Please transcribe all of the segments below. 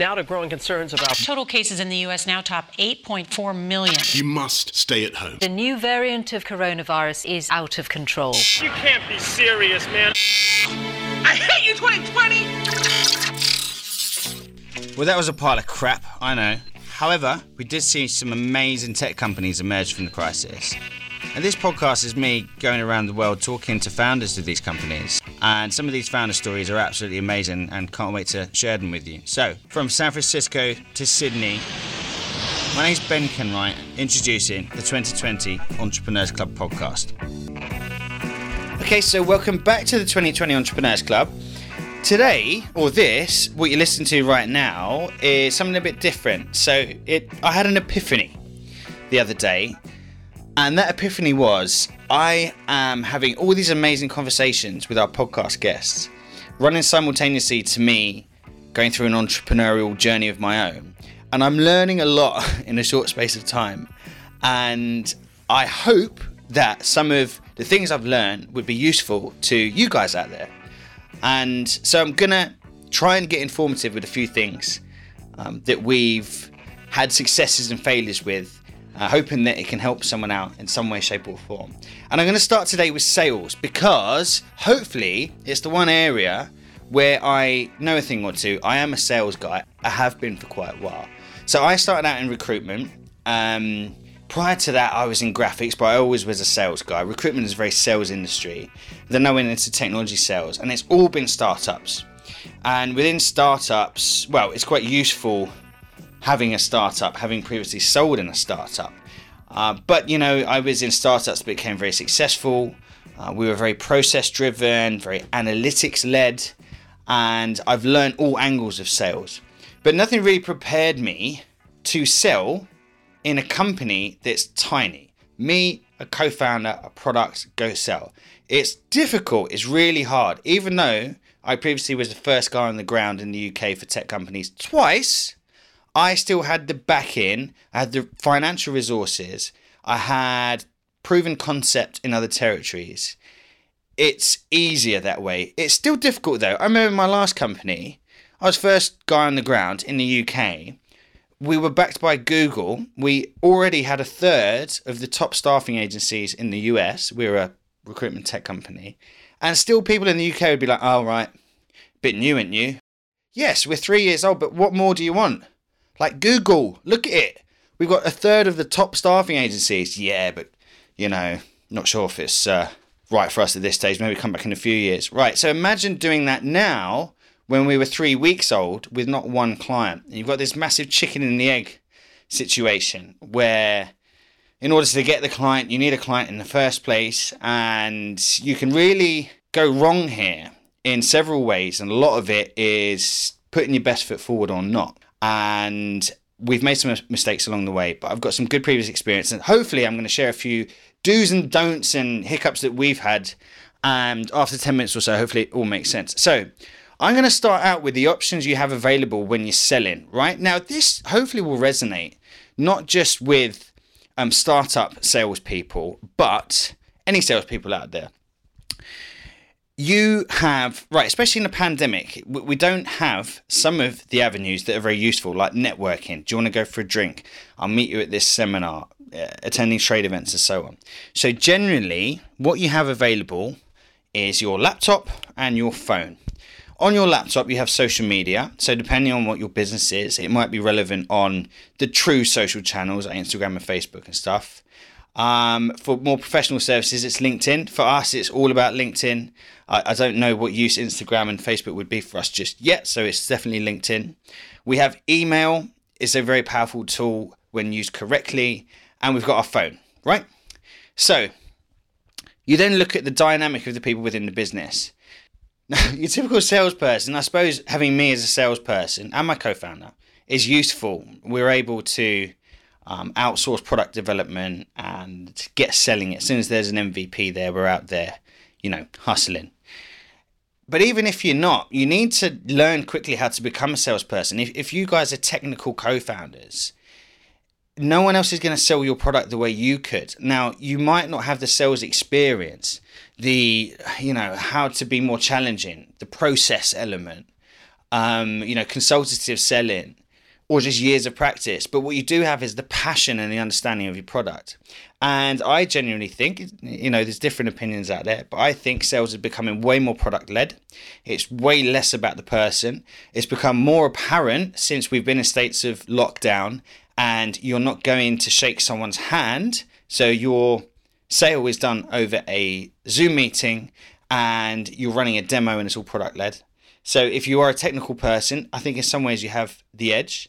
Now to growing concerns about Total cases in the U.S. now top 8.4 million. You must stay at home. The new variant of coronavirus is out of control. You can't be serious, man. I hate you, 2020! Well, that was a pile of crap, I know. However, we did see some amazing tech companies emerge from the crisis. And this podcast is me going around the world talking to founders of these companies. And some of these founder stories are absolutely amazing and can't wait to share them with you. So, from San Francisco to Sydney, my name's Ben Kenwright, introducing the 2020 Entrepreneurs Club podcast. Okay, so welcome back to the 2020 Entrepreneurs Club. Today, or this, what you're listening to right now, is something a bit different. So, it, I had an epiphany the other day and that epiphany was I am having all these amazing conversations with our podcast guests, running simultaneously to me going through an entrepreneurial journey of my own. And I'm learning a lot in a short space of time. And I hope that some of the things I've learned would be useful to you guys out there. And so I'm going to try and get informative with a few things um, that we've had successes and failures with uh, hoping that it can help someone out in some way, shape, or form. And I'm going to start today with sales because hopefully it's the one area where I know a thing or two. I am a sales guy, I have been for quite a while. So I started out in recruitment. Um, prior to that, I was in graphics, but I always was a sales guy. Recruitment is a very sales industry. Then I went into technology sales, and it's all been startups. And within startups, well, it's quite useful having a startup, having previously sold in a startup. Uh, but you know, I was in startups that became very successful. Uh, we were very process driven, very analytics led, and I've learned all angles of sales. But nothing really prepared me to sell in a company that's tiny. Me, a co founder, a product, go sell. It's difficult, it's really hard. Even though I previously was the first guy on the ground in the UK for tech companies twice, I still had the backing, I had the financial resources, I had proven concept in other territories. It's easier that way. It's still difficult though. I remember my last company, I was first guy on the ground in the UK. We were backed by Google. We already had a third of the top staffing agencies in the US. We were a recruitment tech company. And still people in the UK would be like, oh, right, bit new, ain't you? Yes, we're three years old, but what more do you want? Like Google, look at it. We've got a third of the top staffing agencies. Yeah, but you know, not sure if it's uh, right for us at this stage. Maybe come back in a few years. Right. So imagine doing that now when we were three weeks old with not one client. You've got this massive chicken and the egg situation where in order to get the client, you need a client in the first place, and you can really go wrong here in several ways, and a lot of it is putting your best foot forward or not and we've made some mistakes along the way, but I've got some good previous experience, and hopefully, I'm going to share a few do's and don'ts and hiccups that we've had. And after 10 minutes or so, hopefully, it all makes sense. So, I'm going to start out with the options you have available when you're selling, right? Now, this hopefully will resonate not just with um, startup salespeople, but any salespeople out there you have right especially in a pandemic we don't have some of the avenues that are very useful like networking. Do you want to go for a drink? I'll meet you at this seminar uh, attending trade events and so on. So generally what you have available is your laptop and your phone. On your laptop you have social media. So depending on what your business is it might be relevant on the true social channels like instagram and facebook and stuff um, for more professional services, it's LinkedIn. For us, it's all about LinkedIn. I, I, don't know what use Instagram and Facebook would be for us just yet, so it's definitely LinkedIn. We have email. It's a very powerful tool when used correctly, and we've got our phone, right? So you then look at the dynamic of the people within the business. Now, your typical salesperson, I suppose having me as a salesperson and my co founder is useful. We're able to um, outsource product development and get selling it. As soon as there's an MVP there, we're out there, you know, hustling. But even if you're not, you need to learn quickly how to become a salesperson. If, if you guys are technical co founders, no one else is going to sell your product the way you could. Now, you might not have the sales experience, the, you know, how to be more challenging, the process element, um, you know, consultative selling, or just years of practice. But what you do have is the passion and the understanding of your product. And I genuinely think, you know, there's different opinions out there, but I think sales is becoming way more product led. It's way less about the person. It's become more apparent since we've been in states of lockdown and you're not going to shake someone's hand. So your sale is done over a Zoom meeting and you're running a demo and it's all product led. So if you are a technical person, I think in some ways you have the edge.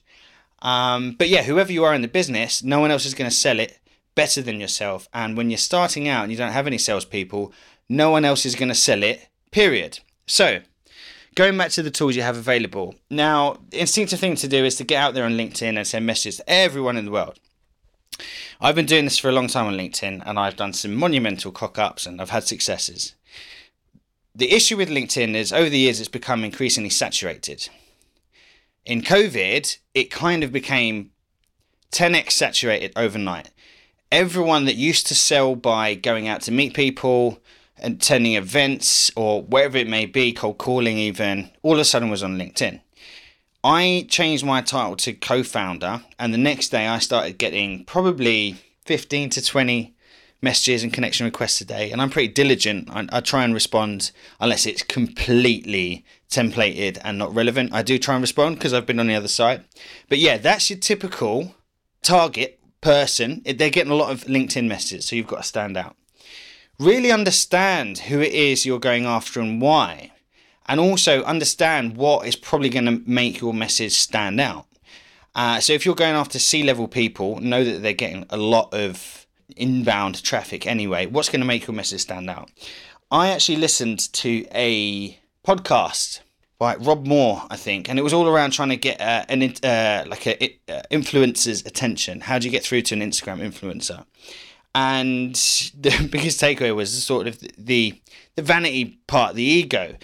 Um, but yeah, whoever you are in the business, no one else is going to sell it better than yourself. And when you're starting out and you don't have any salespeople, no one else is going to sell it, period. So, going back to the tools you have available. Now, the instinctive thing to do is to get out there on LinkedIn and send messages to everyone in the world. I've been doing this for a long time on LinkedIn and I've done some monumental cock ups and I've had successes. The issue with LinkedIn is over the years it's become increasingly saturated. In COVID, it kind of became 10x saturated overnight everyone that used to sell by going out to meet people, attending events, or wherever it may be, cold calling even, all of a sudden was on LinkedIn. I changed my title to co founder, and the next day I started getting probably 15 to 20 messages and connection requests a day. And I'm pretty diligent. I, I try and respond unless it's completely templated and not relevant. I do try and respond because I've been on the other side. But yeah, that's your typical target person, they're getting a lot of LinkedIn messages, so you've got to stand out. Really understand who it is you're going after and why, and also understand what is probably going to make your message stand out. Uh, so if you're going after C level people, know that they're getting a lot of inbound traffic anyway. What's going to make your message stand out? I actually listened to a podcast by Rob Moore, I think, and it was all around trying to get uh, an uh, like a uh, influencer's attention. How do you get through to an Instagram influencer? And the biggest takeaway was sort of the the vanity part, the ego.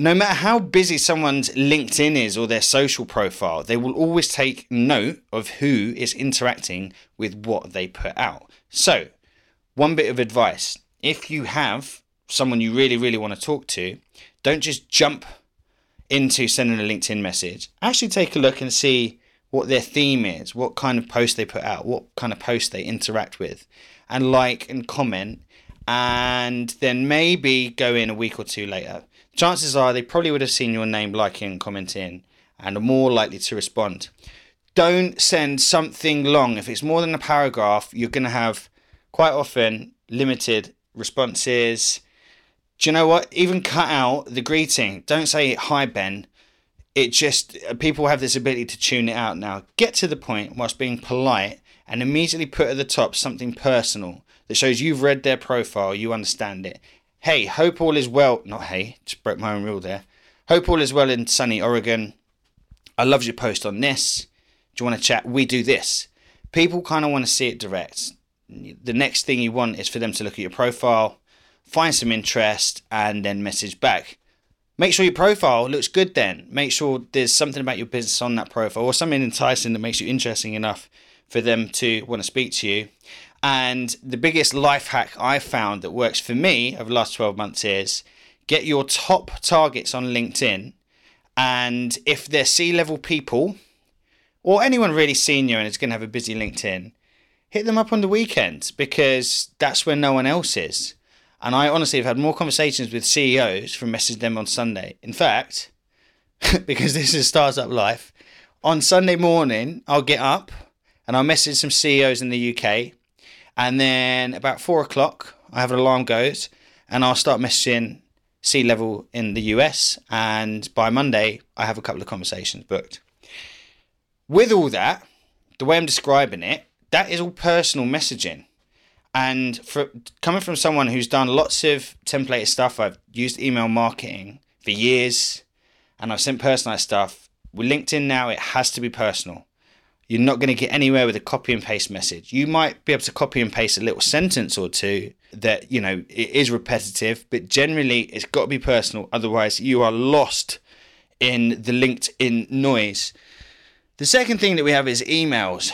No matter how busy someone's LinkedIn is or their social profile, they will always take note of who is interacting with what they put out. So, one bit of advice if you have someone you really, really want to talk to, don't just jump into sending a LinkedIn message, actually take a look and see what their theme is, what kind of post they put out, what kind of post they interact with, and like and comment, and then maybe go in a week or two later. Chances are they probably would have seen your name liking and commenting and are more likely to respond. Don't send something long. If it's more than a paragraph, you're going to have quite often limited responses do you know what? Even cut out the greeting. Don't say hi, Ben. It just, uh, people have this ability to tune it out now. Get to the point whilst being polite and immediately put at the top something personal that shows you've read their profile, you understand it. Hey, hope all is well. Not hey, just broke my own rule there. Hope all is well in sunny Oregon. I loved your post on this. Do you want to chat? We do this. People kind of want to see it direct. The next thing you want is for them to look at your profile, find some interest, and then message back. Make sure your profile looks good then. Make sure there's something about your business on that profile or something enticing that makes you interesting enough for them to want to speak to you. And the biggest life hack I've found that works for me over the last 12 months is get your top targets on LinkedIn. And if they're C level people or anyone really senior and is going to have a busy LinkedIn, hit them up on the weekends because that's when no one else is. And I honestly have had more conversations with CEOs from message them on Sunday. In fact, because this is startup life, on Sunday morning, I'll get up and I'll message some CEOs in the UK. And then about four o'clock, I have an alarm goes and I'll start messaging C level in the US. And by Monday, I have a couple of conversations booked. With all that, the way I'm describing it, that is all personal messaging. And for coming from someone who's done lots of templated stuff, I've used email marketing for years, and I've sent personalized stuff. With LinkedIn now, it has to be personal. You're not going to get anywhere with a copy and paste message. You might be able to copy and paste a little sentence or two that you know it is repetitive, but generally it's got to be personal. Otherwise, you are lost in the LinkedIn noise. The second thing that we have is emails.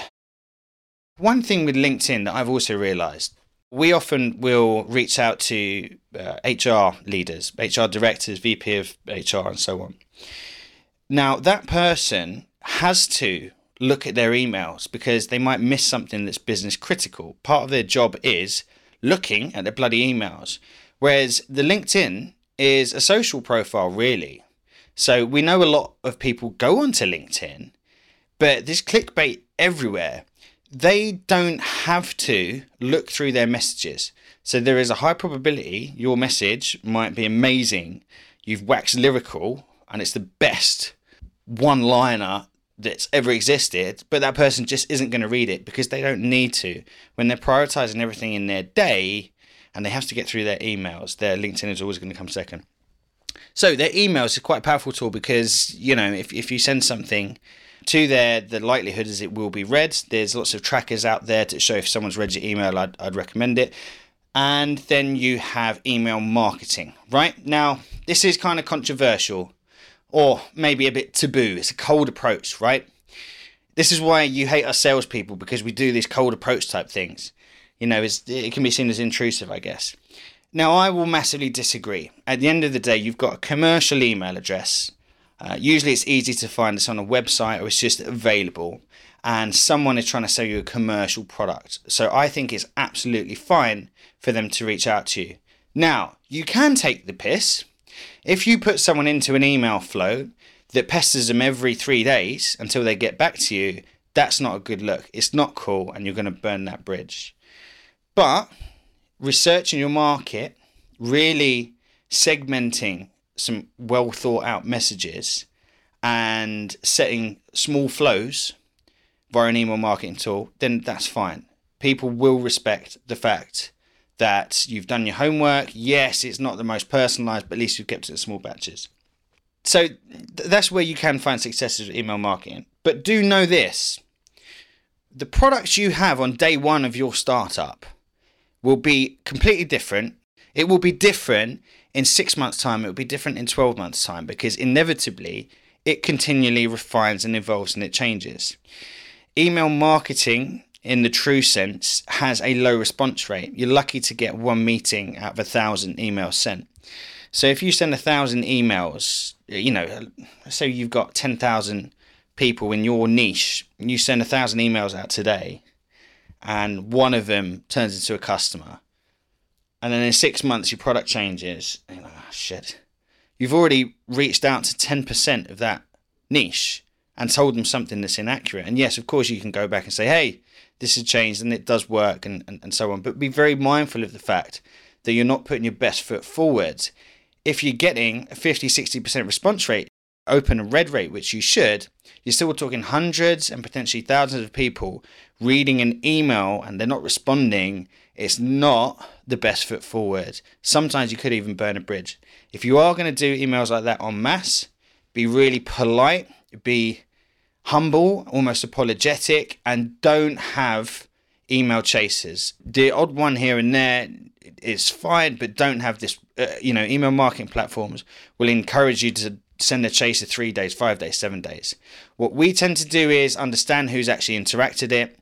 One thing with LinkedIn that I've also realized, we often will reach out to uh, HR leaders, HR directors, VP of HR, and so on. Now, that person has to look at their emails because they might miss something that's business critical. Part of their job is looking at their bloody emails. Whereas the LinkedIn is a social profile, really. So we know a lot of people go onto LinkedIn, but there's clickbait everywhere. They don't have to look through their messages. So there is a high probability your message might be amazing. You've waxed lyrical and it's the best one liner that's ever existed, but that person just isn't going to read it because they don't need to. When they're prioritizing everything in their day and they have to get through their emails, their LinkedIn is always going to come second. So their emails is quite a powerful tool because, you know, if, if you send something to there, the likelihood is it will be read. There's lots of trackers out there to show if someone's read your email, I'd, I'd recommend it. And then you have email marketing, right? Now, this is kind of controversial or maybe a bit taboo. It's a cold approach, right? This is why you hate us salespeople because we do these cold approach type things. You know, it can be seen as intrusive, I guess. Now, I will massively disagree. At the end of the day, you've got a commercial email address. Uh, usually, it's easy to find this on a website or it's just available, and someone is trying to sell you a commercial product. So, I think it's absolutely fine for them to reach out to you. Now, you can take the piss if you put someone into an email flow that pesters them every three days until they get back to you, that's not a good look. It's not cool, and you're going to burn that bridge. But researching your market, really segmenting some well thought out messages, and setting small flows via an email marketing tool, then that's fine. People will respect the fact that you've done your homework. Yes, it's not the most personalized, but at least you've kept it in small batches. So th- that's where you can find successes with email marketing. But do know this the products you have on day one of your startup will be completely different. It will be different in six months' time, it will be different in 12 months' time because inevitably it continually refines and evolves and it changes. Email marketing in the true sense, has a low response rate. You're lucky to get one meeting out of a thousand emails sent. So if you send a thousand emails, you know, say you've got 10,000 people in your niche, you send a thousand emails out today, and one of them turns into a customer, and then in six months your product changes, and like, oh, shit. You've already reached out to 10% of that niche and told them something that's inaccurate. And yes, of course, you can go back and say, hey, this has changed and it does work and, and, and so on. But be very mindful of the fact that you're not putting your best foot forward. If you're getting a 50, 60% response rate, open and rate, which you should, you're still talking hundreds and potentially thousands of people reading an email and they're not responding. It's not the best foot forward. Sometimes you could even burn a bridge. If you are going to do emails like that en masse, be really polite, be humble, almost apologetic, and don't have email chasers. The odd one here and there is fine, but don't have this. Uh, you know, email marketing platforms will encourage you to send a chaser three days, five days, seven days. What we tend to do is understand who's actually interacted it,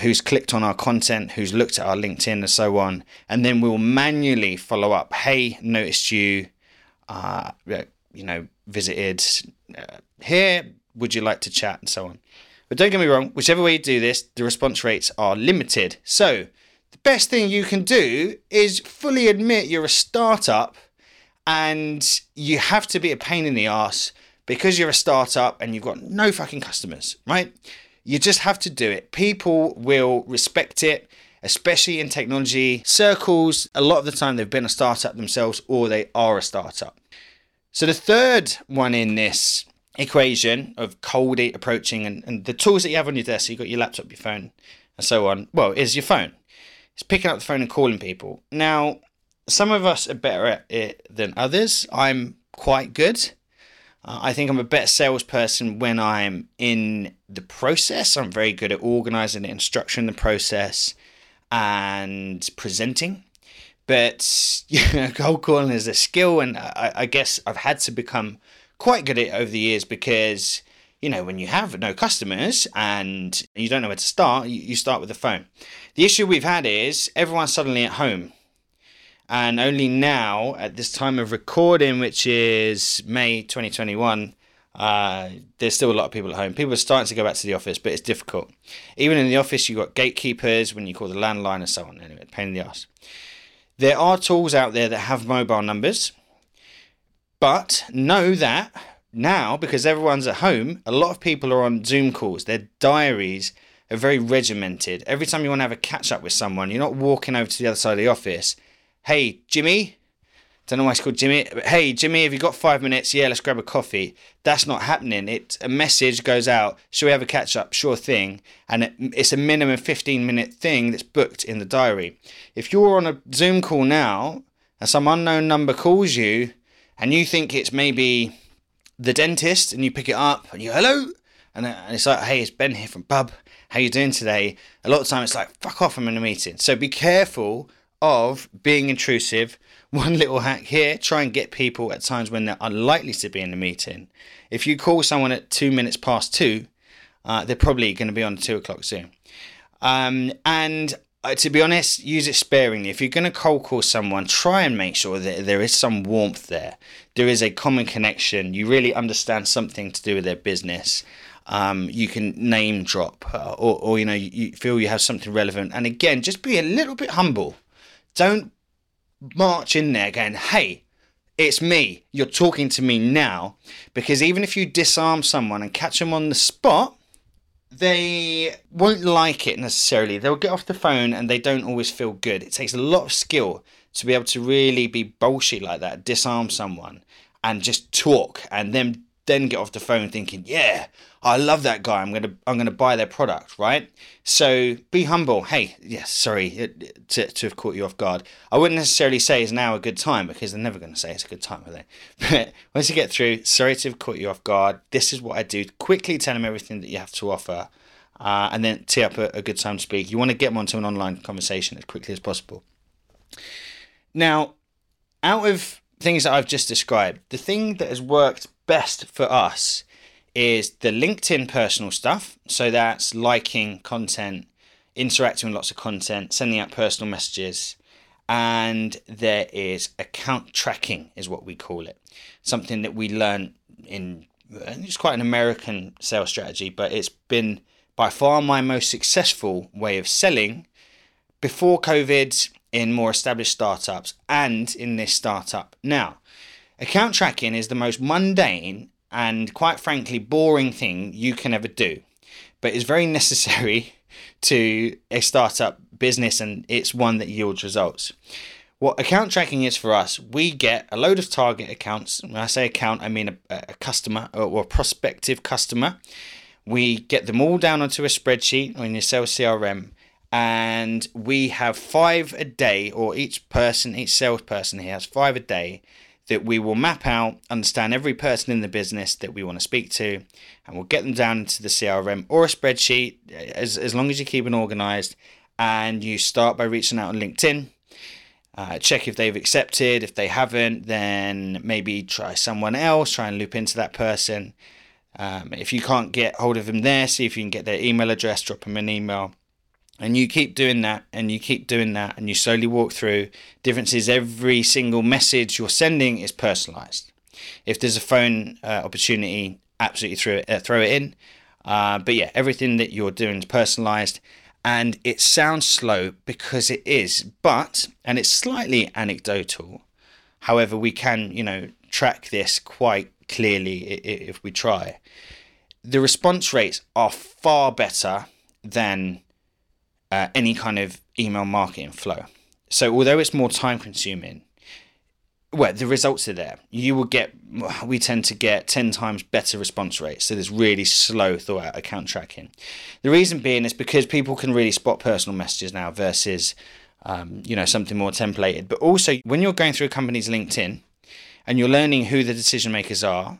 who's clicked on our content, who's looked at our LinkedIn, and so on, and then we'll manually follow up. Hey, noticed you. Uh, you know, visited uh, here would you like to chat and so on. But don't get me wrong, whichever way you do this, the response rates are limited. So the best thing you can do is fully admit you're a startup and you have to be a pain in the ass because you're a startup and you've got no fucking customers, right? You just have to do it. People will respect it, especially in technology circles. A lot of the time, they've been a startup themselves or they are a startup. So, the third one in this equation of cold approaching and, and the tools that you have on your desk, so you've got your laptop, your phone, and so on, well, is your phone. It's picking up the phone and calling people. Now, some of us are better at it than others. I'm quite good. Uh, I think I'm a better salesperson when I'm in the process. I'm very good at organizing and structuring the process and presenting. But you know, cold calling is a skill, and I, I guess I've had to become quite good at it over the years because you know when you have no customers and you don't know where to start you, you start with the phone the issue we've had is everyone's suddenly at home and only now at this time of recording which is may 2021 Uh, there's still a lot of people at home. People are starting to go back to the office, but it's difficult. Even in the office, you've got gatekeepers when you call the landline and so on. Anyway, pain in the ass. There are tools out there that have mobile numbers, but know that now, because everyone's at home, a lot of people are on Zoom calls. Their diaries are very regimented. Every time you want to have a catch up with someone, you're not walking over to the other side of the office. Hey, Jimmy, don't know why it's called Jimmy. Hey, Jimmy, have you got five minutes? Yeah, let's grab a coffee. That's not happening. It a message goes out. Shall we have a catch up? Sure thing. And it, it's a minimum fifteen minute thing that's booked in the diary. If you're on a Zoom call now and some unknown number calls you, and you think it's maybe the dentist, and you pick it up and you hello, and, and it's like, hey, it's Ben here from Bubb. How you doing today? A lot of time it's like, fuck off, I'm in a meeting. So be careful of being intrusive. One little hack here try and get people at times when they're unlikely to be in the meeting. If you call someone at two minutes past two, uh, they're probably going to be on two o'clock soon. Um, and uh, to be honest, use it sparingly. If you're going to cold call someone, try and make sure that there is some warmth there. There is a common connection. You really understand something to do with their business. Um, you can name drop, uh, or, or you know, you feel you have something relevant. And again, just be a little bit humble. Don't march in there going, hey, it's me. You're talking to me now. Because even if you disarm someone and catch them on the spot, they won't like it necessarily. They'll get off the phone and they don't always feel good. It takes a lot of skill to be able to really be bullshit like that, disarm someone and just talk and then then get off the phone thinking, yeah, I love that guy. I'm gonna I'm gonna buy their product, right? So be humble. Hey, yes, sorry uh, to, to have caught you off guard. I wouldn't necessarily say is now a good time because they're never to say it's a good time, are they? But once you get through, sorry to have caught you off guard. This is what I do. Quickly tell them everything that you have to offer, uh, and then tee up a, a good time to speak. You want to get them onto an online conversation as quickly as possible. Now, out of things that I've just described, the thing that has worked best for us is the LinkedIn personal stuff. So that's liking content, interacting with lots of content, sending out personal messages. And there is account tracking, is what we call it. Something that we learn in, it's quite an American sales strategy, but it's been by far my most successful way of selling before COVID in more established startups and in this startup now. Account tracking is the most mundane and quite frankly boring thing you can ever do, but it's very necessary to a startup business and it's one that yields results. What account tracking is for us, we get a load of target accounts. When I say account, I mean a, a customer uh, or a prospective customer. We get them all down onto a spreadsheet or in your sales CRM, and we have five a day, or each person, each salesperson here has five a day that we will map out, understand every person in the business that we want to speak to, and we'll get them down into the CRM or a spreadsheet as, as long as you keep it organized. And you start by reaching out on LinkedIn. Uh, check if they've accepted. If they haven't, then maybe try someone else, try and loop into that person. Um, if you can't get hold of them there, see if you can get their email address, drop them an email and you keep doing that and you keep doing that and you slowly walk through difference is every single message you're sending is personalized. If there's a phone uh, opportunity absolutely throw it, uh, throw it in. Uh, but yeah everything that you're doing is personalized and it sounds slow because it is but and it's slightly anecdotal. However we can you know track this quite clearly if we try. The response rates are far better than uh, any kind of email marketing flow. So although it's more time consuming, well, the results are there. You will get, we tend to get 10 times better response rates. So there's really slow thought out account tracking. The reason being is because people can really spot personal messages now versus, um, you know, something more templated. But also, when you're going through a company's LinkedIn and you're learning who the decision makers are,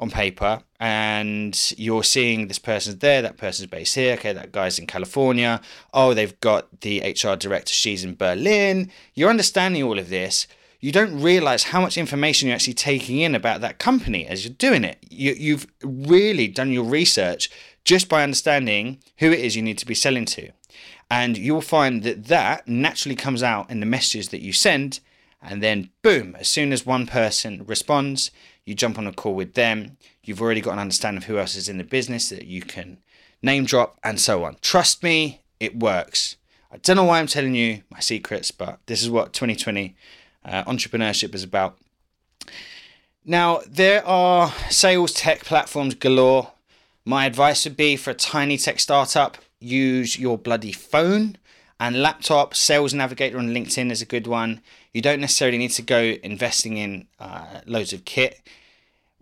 on paper and you're seeing this person's there, that person's based here, okay, that guy's in California, oh, they've got the HR director, she's in Berlin. You're understanding all of this. You don't realize how much information you're actually taking in about that company as you're doing it. You, you've really done your research just by understanding who it is you need to be selling to. And you'll find that that naturally comes out in the messages that you send And then, boom, as soon as one person responds, you jump on a call with them. You've already got an understanding of who else is in the business that you can name drop and so on. Trust me, it works. I don't know why I'm telling you my secrets, but this is what 2020 uh, entrepreneurship is about. Now, there are sales tech platforms galore. My advice would be for a tiny tech startup, use your bloody phone and laptop. Sales Navigator on LinkedIn is a good one. You don't necessarily need to go investing in uh, loads of kit.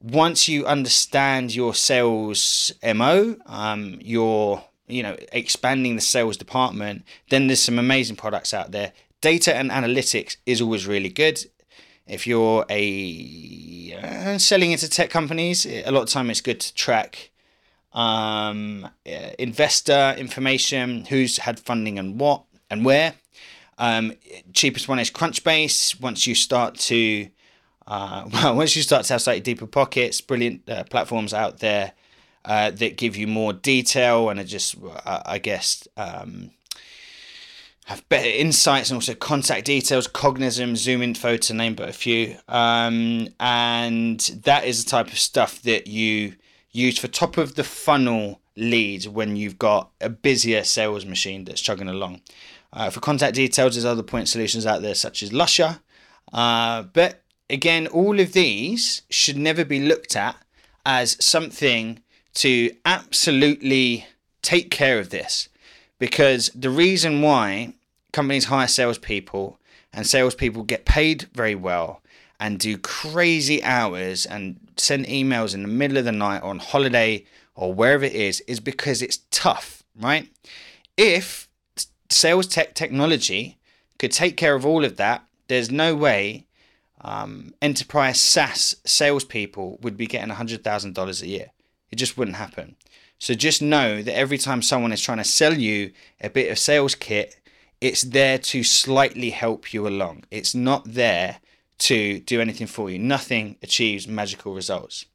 Once you understand your sales MO, um, your you know expanding the sales department, then there's some amazing products out there. Data and analytics is always really good. If you're a uh, selling into tech companies, a lot of time it's good to track um, uh, investor information, who's had funding and what and where. Um, cheapest one is Crunchbase. Once you start to, uh, well, once you start to have slightly deeper pockets, brilliant uh, platforms out there uh, that give you more detail and are just, uh, I guess, um, have better insights and also contact details, Cognism, ZoomInfo, to name but a few. Um, and that is the type of stuff that you use for top of the funnel leads when you've got a busier sales machine that's chugging along. Uh, for contact details, there's other point solutions out there such as Lusha. Uh, but again, all of these should never be looked at as something to absolutely take care of this. Because the reason why companies hire salespeople and salespeople get paid very well and do crazy hours and send emails in the middle of the night on holiday or wherever it is is because it's tough, right? If sales tech technology could take care of all of that, there's no way um, enterprise SaaS salespeople would be getting $100,000 a year. It just wouldn't happen. So just know that every time someone is trying to sell you a bit of sales kit, it's there to slightly help you along. It's not there to do anything for you. Nothing achieves magical results.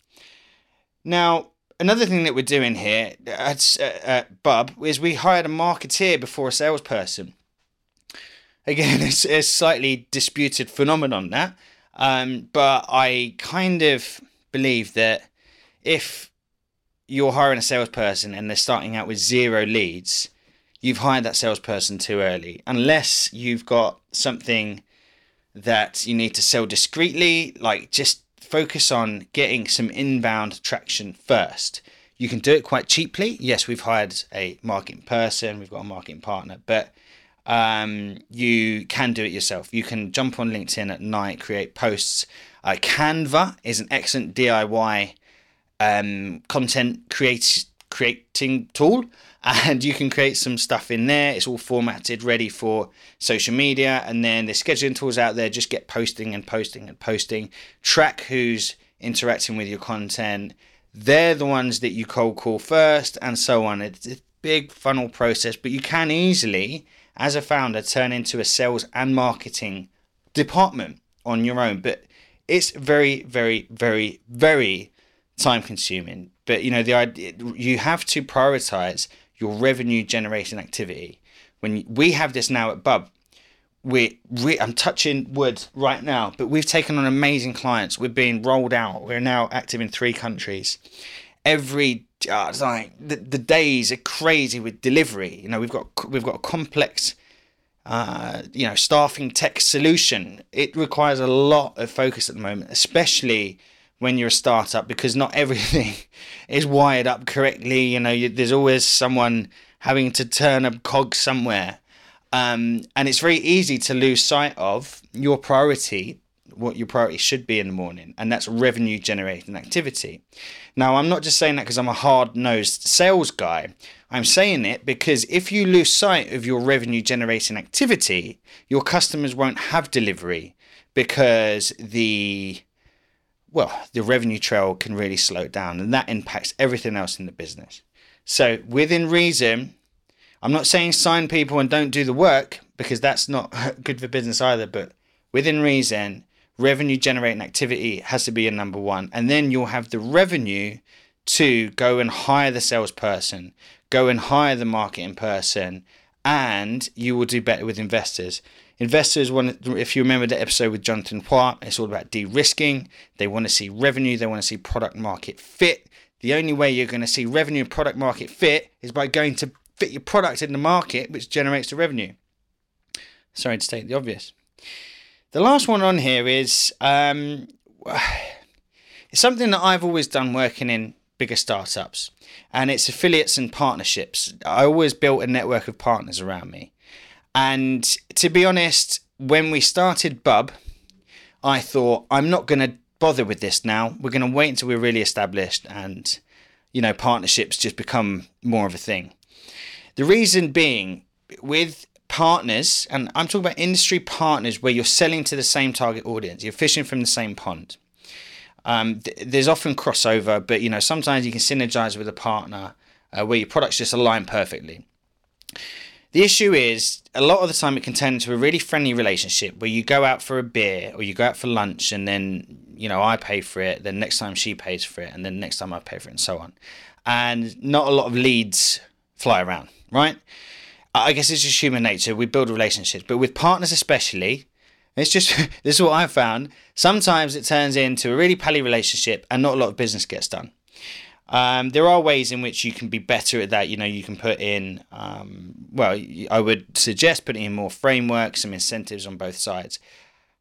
Now, another thing that we're doing here at, uh, at Bubb is we hired a marketeer before a salesperson. Again, it's a slightly disputed phenomenon that, um, but I kind of believe that if you're hiring a salesperson and they're starting out with zero leads, you've hired that salesperson too early. Unless you've got something that you need to sell discreetly, like just focus on getting some inbound traction first. You can do it quite cheaply. Yes, we've hired a marketing person, we've got a marketing partner, but um, you can do it yourself. You can jump on LinkedIn at night, create posts. Uh, Canva is an excellent DIY um, content create, creating tool and you can create some stuff in there. It's all formatted, ready for social media, and then the scheduling tools out there just get posting and posting and posting. Track who's interacting with your content. They're the ones that you cold call first, and so on. It's a big funnel process, but you can easily, as a founder, turn into a sales and marketing department on your own. But it's very, very, very, very time consuming. But you know, the idea you have to prioritize your revenue generation activity. When we have this now at Bubb, we I'm touching wood right now, but we've taken on amazing clients. We're being rolled out. We're now active in three countries. Every uh, like the, the days are crazy with delivery. You know, we've got we've got a complex uh, you know, staffing tech solution. It requires a lot of focus at the moment, especially when you're a startup because not everything is wired up correctly. You know, you, there's always someone having to turn a cog somewhere. Um, and it's very easy to lose sight of your priority, what your priority should be in the morning, and that's revenue generating activity. Now, I'm not just saying that because I'm a hard nosed sales guy. I'm saying it because if you lose sight of your revenue generating activity, your customers won't have delivery because the well, the revenue trail can really slow down and that impacts everything else in the business. So, within reason, I'm not saying sign people and don't do the work because that's not good for business either, but within reason, revenue generating activity has to be a number one. And then you'll have the revenue to go and hire the salesperson, go and hire the marketing person, and you will do better with investors. Investors want, if you remember the episode with Jonathan Hua, it's all about de-risking. They want to see revenue. They want to see product market fit. The only way you're going to see revenue and product market fit is by going to fit your product in the market, which generates the revenue. Sorry to state the obvious. The last one on here is um, it's something that I've always done working in bigger startups, and it's affiliates and partnerships. I always built a network of partners around me. And to be honest, when we started Bubb, I thought, I'm not going to bother with this now. We're going to wait until we're really established and, you know, partnerships just become more of a thing. The reason being, with partners, and I'm talking about industry partners where you're selling to the same target audience, you're fishing from the same pond. Um, th- there's often crossover, but you know sometimes you can synergize with a partner uh, where your products just align perfectly. The issue is a lot of the time it can turn into a really friendly relationship where you go out for a beer or you go out for lunch and then you know I pay for it, then next time she pays for it, and then next time I pay for it, and so on. And not a lot of leads fly around, right? I guess it's just human nature. We build relationships, but with partners especially, it's just this is what I've found. Sometimes it turns into a really pally relationship, and not a lot of business gets done. Um, there are ways in which you can be better at that. You know, you can put in, um, well, I would suggest putting in more frameworks, some incentives on both sides.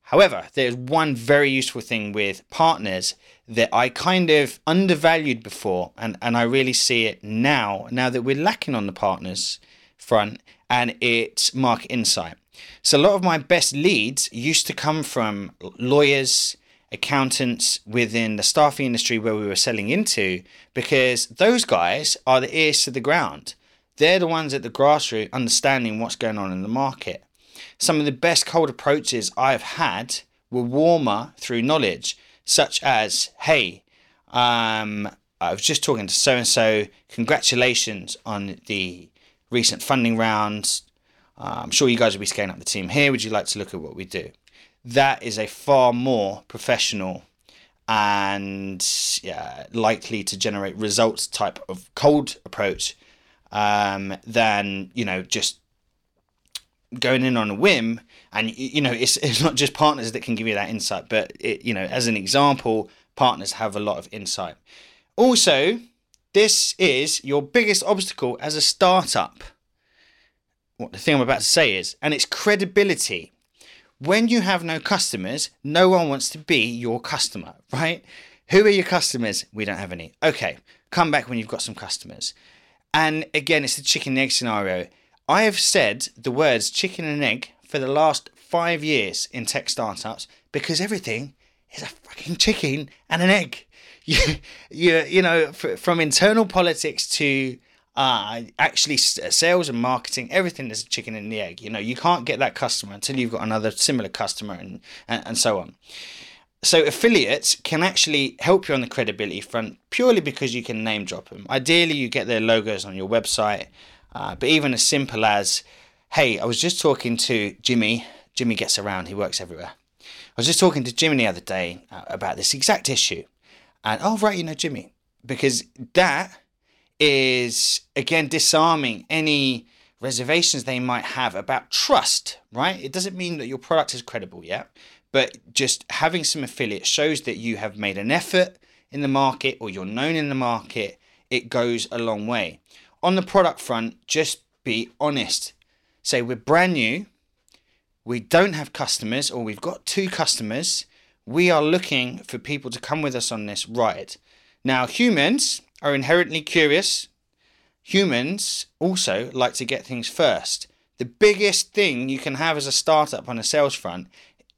However, there's one very useful thing with partners that I kind of undervalued before, and, and I really see it now, now that we're lacking on the partners front, and it's market insight. So a lot of my best leads used to come from lawyers, accountants within the staffing industry where we were selling into because those guys are the ears to the ground. They're the ones at the grassroots understanding what's going on in the market. Some of the best cold approaches I've had were warmer through knowledge, such as, hey, um, I was just talking to so and so, congratulations on the recent funding rounds. Uh, I'm sure you guys will be scaling up the team here. Would you like to look at what we do? That is a far more professional and yeah, likely to generate results type of cold approach um, than you know just going in on a whim. And you know, it's it's not just partners that can give you that insight, but it, you know, as an example, partners have a lot of insight. Also, this is your biggest obstacle as a startup what the thing I'm about to say is, and it's credibility. When you have no customers, no one wants to be your customer, right? Who are your customers? We don't have any. Okay, come back when you've got some customers. And again, it's the chicken and egg scenario. I have said the words chicken and egg for the last five years in tech startups because everything is a fucking chicken and an egg. You, you, you know, from internal politics to uh, actually sales and marketing, everything is a chicken and the egg. You know, you can't get that customer until you've got another similar customer and, and, and so on. So affiliates can actually help you on the credibility front purely because you can name drop them. Ideally, you get their logos on your website, uh, but even as simple as, hey, I was just talking to Jimmy. Jimmy gets around, he works everywhere. I was just talking to Jimmy the other day uh, about this exact issue. And, oh, right, you know, Jimmy. Because that is again disarming any reservations they might have about trust, right? It doesn't mean that your product is credible yet, but just having some affiliates shows that you have made an effort in the market or you're known in the market. It goes a long way. On the product front, just be honest. Say we're brand new, we don't have customers, or we've got two customers. We are looking for people to come with us on this ride. Now, humans, are inherently curious. Humans also like to get things first. The biggest thing you can have as a startup on a sales front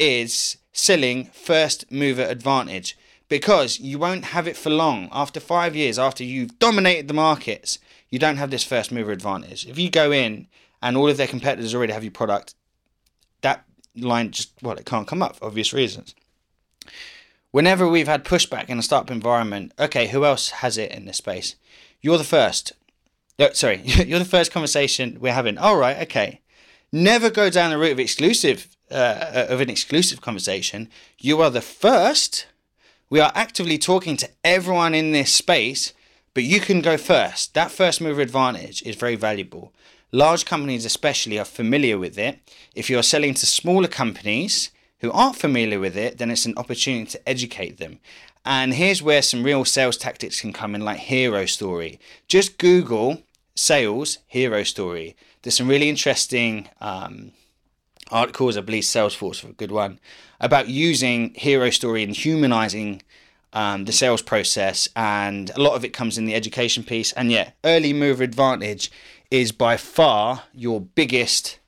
is selling first mover advantage because you won't have it for long. After five years, after you've dominated the markets, you don't have this first mover advantage. If you go in and all of their competitors already have your product, that line just, well, it can't come up for obvious reasons whenever we've had pushback in a startup environment, okay, who else has it in this space? You're the first. Oh, sorry, you're the first conversation we're having. All right, okay. Never go down the route of exclusive uh, of an exclusive conversation. You are the first. We are actively talking to everyone in this space, but you can go first. That first mover advantage is very valuable. Large companies, especially, are familiar with it. If you're selling to smaller companies who aren't familiar with it, then it's an opportunity to educate them. And here's where some real sales tactics can come in, like Hero Story. Just Google sales Hero Story. There's some really interesting um, articles, I believe Salesforce for a good one, about using Hero Story and humanizing um, the sales process. And a lot of it comes in the education piece. And yeah, early mover advantage is by far your biggest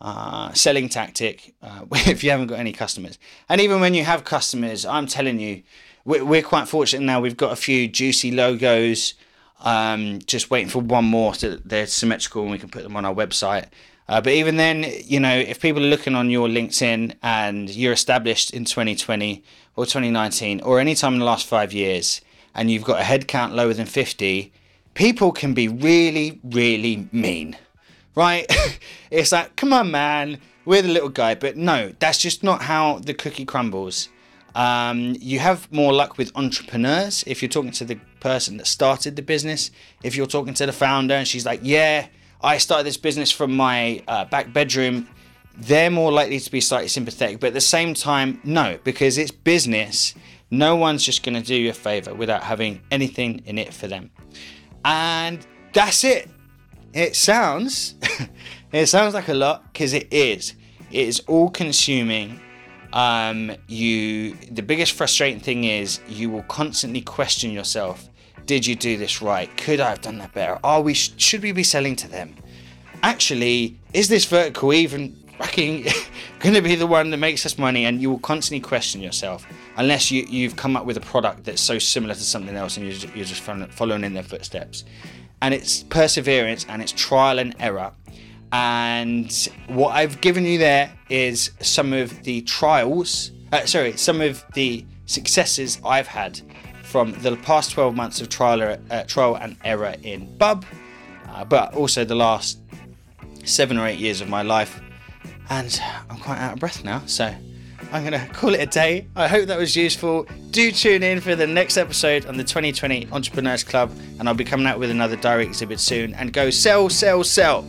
uh, selling tactic uh, if you haven't got any customers. And even when you have customers, I'm telling you, we're, quite fortunate now. We've got a few juicy logos. Um, just waiting for one more so they're symmetrical and we can put them on our website. Uh, but even then, you know, if people are looking on your LinkedIn and you're established in 2020 or 2019 or any time in the last five years and you've got a headcount lower than 50, people can be really, really mean, right? it's like, come on, man, we're the little guy. But no, that's just not how the cookie crumbles. Um, you have more luck with entrepreneurs if you're talking to the person that started the business. If you're talking to the founder and she's like, yeah, I started this business from my uh, back bedroom, they're more likely to be slightly sympathetic. But at the same time, no, because it's business. No one's just going to do you a favor without having anything in it for them. And that's it. It sounds, it sounds like a lot because it is. It is all consuming um, you the biggest frustrating thing is you will constantly question yourself did you do this right? Could i have done that better? Are we should we be selling to them? Actually is this vertical even fucking going to be the one that makes us money? And you will constantly question yourself unless you, you've come up with a product that's so similar to something else and you're just, you're just following in their footsteps. And it's perseverance and it's trial and error. And what I've given you there is some of the trials, uh, sorry, some of the successes I've had from the past 12 months of trial, uh, trial and error in Bubb, uh, but also the last seven or eight years of my life. And I'm quite out of breath now, so I'm going to call it a day. I hope that was useful. Do tune in for the next episode on the 2020 Entrepreneurs Club, and I'll be coming out with another diary exhibit soon. And go sell, sell, sell.